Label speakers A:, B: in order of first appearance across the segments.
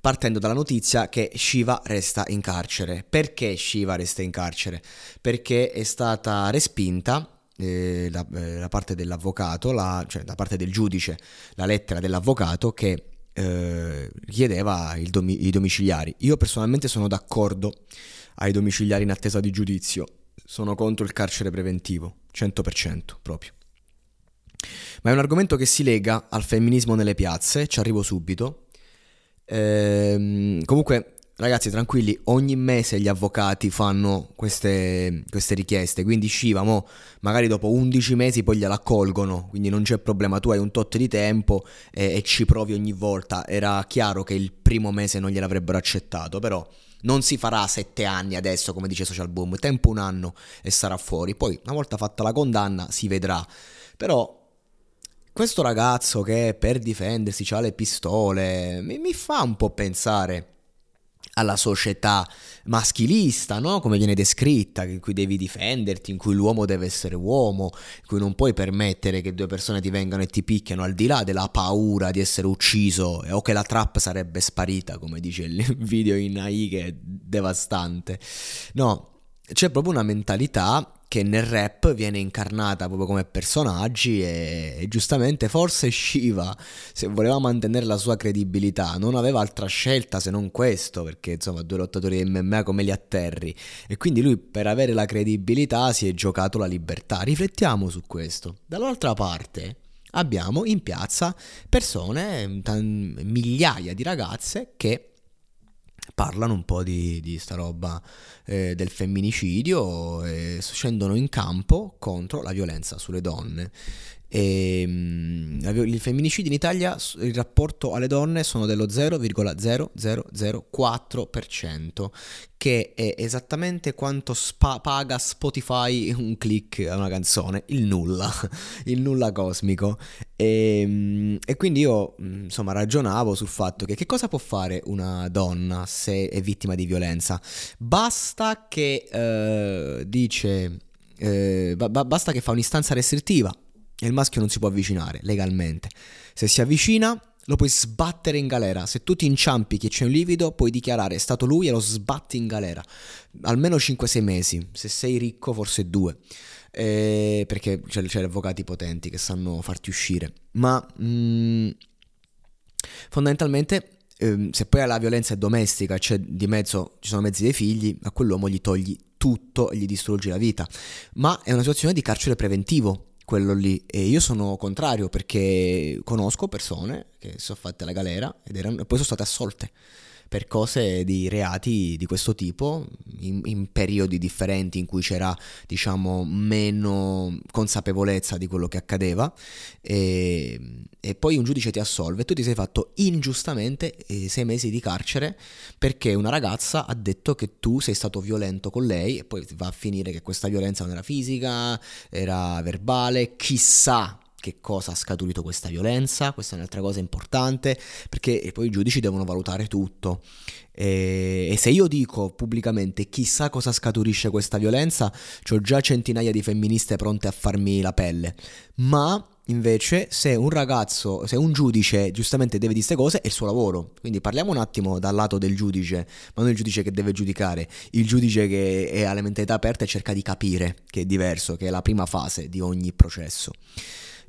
A: partendo dalla notizia che Shiva resta in carcere. Perché Shiva resta in carcere? Perché è stata respinta eh, la, eh, da parte dell'avvocato, la, cioè da parte del giudice, la lettera dell'avvocato che eh, chiedeva domi- i domiciliari. Io personalmente sono d'accordo ai domiciliari in attesa di giudizio, sono contro il carcere preventivo, 100% proprio. Ma è un argomento che si lega al femminismo nelle piazze, ci arrivo subito, Ehm, comunque, ragazzi, tranquilli, ogni mese gli avvocati fanno queste, queste richieste. Quindi Shiva, mo, magari dopo 11 mesi poi gliela accolgono. Quindi non c'è problema, tu hai un tot di tempo e, e ci provi ogni volta. Era chiaro che il primo mese non gliel'avrebbero accettato, però non si farà sette anni adesso, come dice Social Boom, tempo un anno e sarà fuori. Poi, una volta fatta la condanna, si vedrà. Però questo ragazzo che per difendersi ha le pistole mi, mi fa un po' pensare alla società maschilista, no? come viene descritta, in cui devi difenderti, in cui l'uomo deve essere uomo, in cui non puoi permettere che due persone ti vengano e ti picchiano, al di là della paura di essere ucciso o che la trap sarebbe sparita, come dice il video in AI che è devastante. No, c'è proprio una mentalità che nel rap viene incarnata proprio come personaggi e, e, giustamente forse Shiva, se voleva mantenere la sua credibilità, non aveva altra scelta se non questo, perché insomma due lottatori di MMA come li atterri e quindi lui per avere la credibilità si è giocato la libertà. Riflettiamo su questo. Dall'altra parte abbiamo in piazza persone, t- migliaia di ragazze che parlano un po' di, di sta roba eh, del femminicidio e scendono in campo contro la violenza sulle donne. E, um, il femminicidio in Italia, il rapporto alle donne sono dello 0,0004%, che è esattamente quanto spa- paga Spotify un click a una canzone, il nulla, il nulla cosmico. E, um, e, quindi io insomma ragionavo sul fatto che che cosa può fare una donna se è vittima di violenza? Basta che uh, dice... Eh, basta che fa un'istanza restrittiva e il maschio non si può avvicinare legalmente. Se si avvicina lo puoi sbattere in galera. Se tu ti inciampi che c'è un livido, puoi dichiarare è stato lui e lo sbatti in galera. Almeno 5-6 mesi. Se sei ricco, forse due. Eh, perché c'è, c'è avvocati potenti che sanno farti uscire. Ma mh, mm, fondamentalmente, ehm, se poi la violenza è domestica, c'è di mezzo, ci sono mezzi dei figli, a quell'uomo gli togli tutto e gli distruggi la vita. Ma è una situazione di carcere preventivo quello lì. E io sono contrario perché conosco persone che si sono fatte la galera ed erano, e poi sono state assolte per cose di reati di questo tipo in, in, periodi differenti in cui c'era diciamo meno consapevolezza di quello che accadeva e, e poi un giudice ti assolve. E tu ti sei fatto ingiustamente eh, sei mesi di carcere perché una ragazza ha detto che tu sei stato violento con lei e poi va a finire che questa violenza non era fisica era verbale chissà che cosa ha scaturito questa violenza, questa è un'altra cosa importante, perché poi i giudici devono valutare tutto. E, e, se io dico pubblicamente chissà cosa scaturisce questa violenza, ho già centinaia di femministe pronte a farmi la pelle. Ma invece se un ragazzo, se un giudice giustamente deve dire queste cose è il suo lavoro. Quindi parliamo un attimo dal lato del giudice, ma non il giudice che deve giudicare, il giudice che è alla mentalità aperta e cerca di capire che è diverso, che è la prima fase di ogni processo.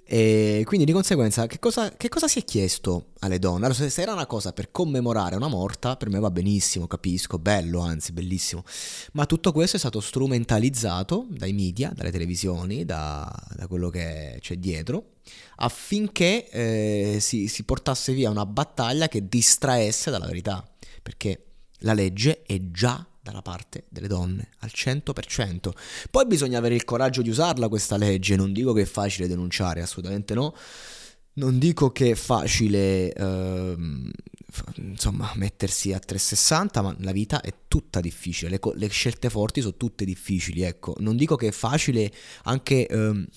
A: E quindi di conseguenza che cosa, che cosa, si è chiesto alle donne? Allora, se era una cosa per commemorare una morta, per me va benissimo, capisco, bello, anzi bellissimo, ma tutto questo è stato strumentalizzato dai media, dalle televisioni, da, da quello che c'è dietro, affinché eh, si, si portasse via una battaglia che distraesse dalla verità, perché la legge è già dalla parte delle donne al 100%. Poi bisogna avere il coraggio di usarla questa legge, non dico che è facile denunciare, assolutamente no, Non dico che è facile, ehm, insomma, mettersi a 360, ma la vita è tutta difficile, le, co- le, scelte forti sono tutte difficili, ecco. Non dico che è facile anche... Ehm,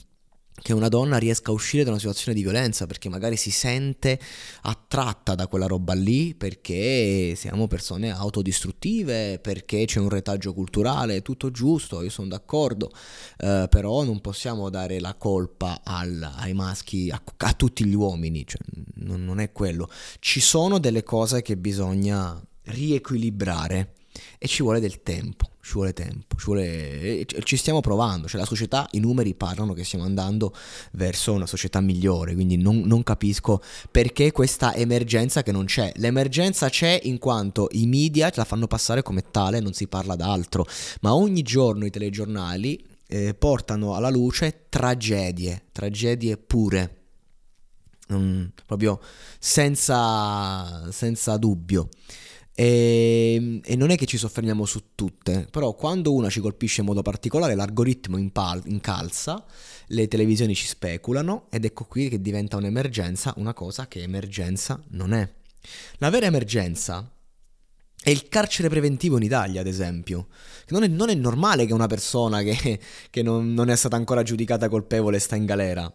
A: che una donna riesca a uscire da una situazione di violenza perché magari si sente attratta da quella roba lì perché siamo persone autodistruttive, perché c'è un retaggio culturale, tutto giusto, io sono d'accordo, eh, però non possiamo dare la colpa al, ai maschi, a, a, tutti gli uomini, cioè, non, non è quello. Ci sono delle cose che bisogna riequilibrare e ci vuole del tempo, ci vuole tempo, ci, vuole... ci stiamo provando, cioè la società, i numeri parlano che stiamo andando verso una società migliore, quindi non, non capisco perché questa emergenza che non c'è. L'emergenza c'è in quanto i media la fanno passare come tale, non si parla d'altro, ma ogni giorno i telegiornali eh, portano alla luce tragedie, tragedie pure. Mm, proprio senza, senza dubbio. E, ehm, e, non è che ci soffermiamo su tutte, però quando una ci colpisce in modo particolare l'algoritmo impal- incalza, le televisioni ci speculano ed ecco qui che diventa un'emergenza, una cosa che emergenza non è. La vera emergenza è il carcere preventivo in Italia, ad esempio. Non è, non è normale che una persona che, che non, non, è stata ancora giudicata colpevole sta in galera.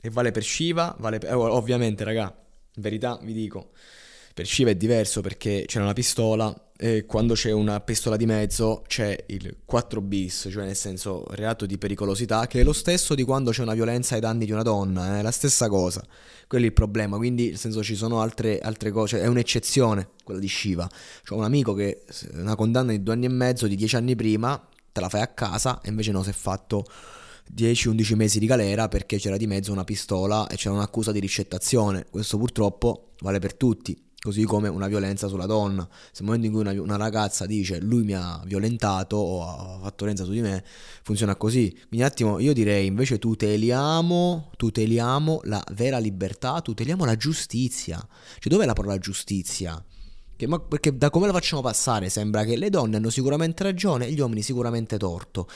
A: E vale per Shiva, vale per... Eh, ovviamente, raga, verità vi dico per Shiva è diverso perché c'è una pistola e quando c'è una pistola di mezzo c'è il 4 bis, cioè nel senso reato di pericolosità, che è lo stesso di quando c'è una violenza ai danni di una donna, è la stessa cosa. Quello è il problema, quindi nel senso ci sono altre, altre cose, è un'eccezione quella di Shiva. C'ho un amico che una condanna di due anni e mezzo, di dieci anni prima, te la fai a casa e invece no, si è fatto 10-11 mesi di galera perché c'era di mezzo una pistola e c'era un'accusa di ricettazione. Questo purtroppo vale per tutti così come una violenza sulla donna. Se nel momento in cui una, una, ragazza dice lui mi ha violentato o ha fatto violenza su di me, funziona così. Quindi un attimo io direi invece tuteliamo, tuteliamo la vera libertà, tuteliamo la giustizia. Cioè dov'è la parola giustizia? Che, ma, perché da come la facciamo passare sembra che le donne hanno sicuramente ragione e gli uomini sicuramente torto.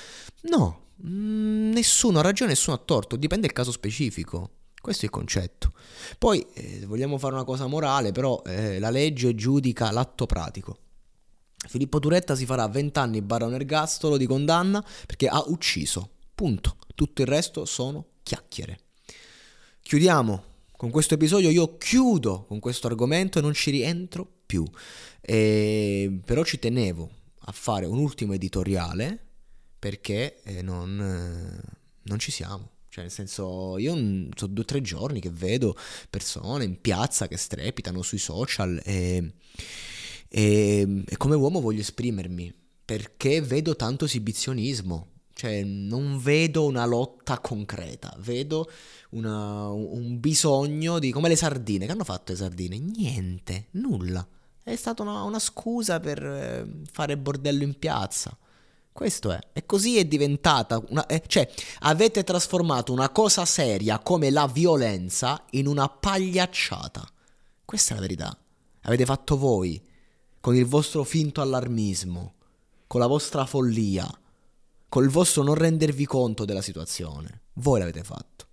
A: No, mh, mm, nessuno ha ragione, nessuno ha torto, dipende dal caso specifico. Questo è il concetto. Poi eh, vogliamo fare una cosa morale, però eh, la legge giudica l'atto pratico. Filippo Turetta si farà 20 anni barra un ergastolo di condanna perché ha ucciso. Punto. Tutto il resto sono chiacchiere. Chiudiamo con questo episodio, io chiudo con questo argomento e non ci rientro più. E, però ci tenevo a fare un ultimo editoriale perché eh, non, eh, non ci siamo. Cioè, nel senso, io sono due o tre giorni che vedo persone in piazza che strepitano sui social e, e, e come uomo voglio esprimermi perché vedo tanto esibizionismo. Cioè, non vedo una lotta concreta, vedo una, un bisogno di... come le sardine. Che hanno fatto le sardine? Niente, nulla. È stata una, una scusa per eh, fare bordello in piazza. Questo è. E così è diventata una... Eh, cioè, avete trasformato una cosa seria come la violenza in una pagliacciata. Questa è la verità. Avete fatto voi, con il vostro finto allarmismo, con la vostra follia, col vostro non rendervi conto della situazione. Voi l'avete fatto.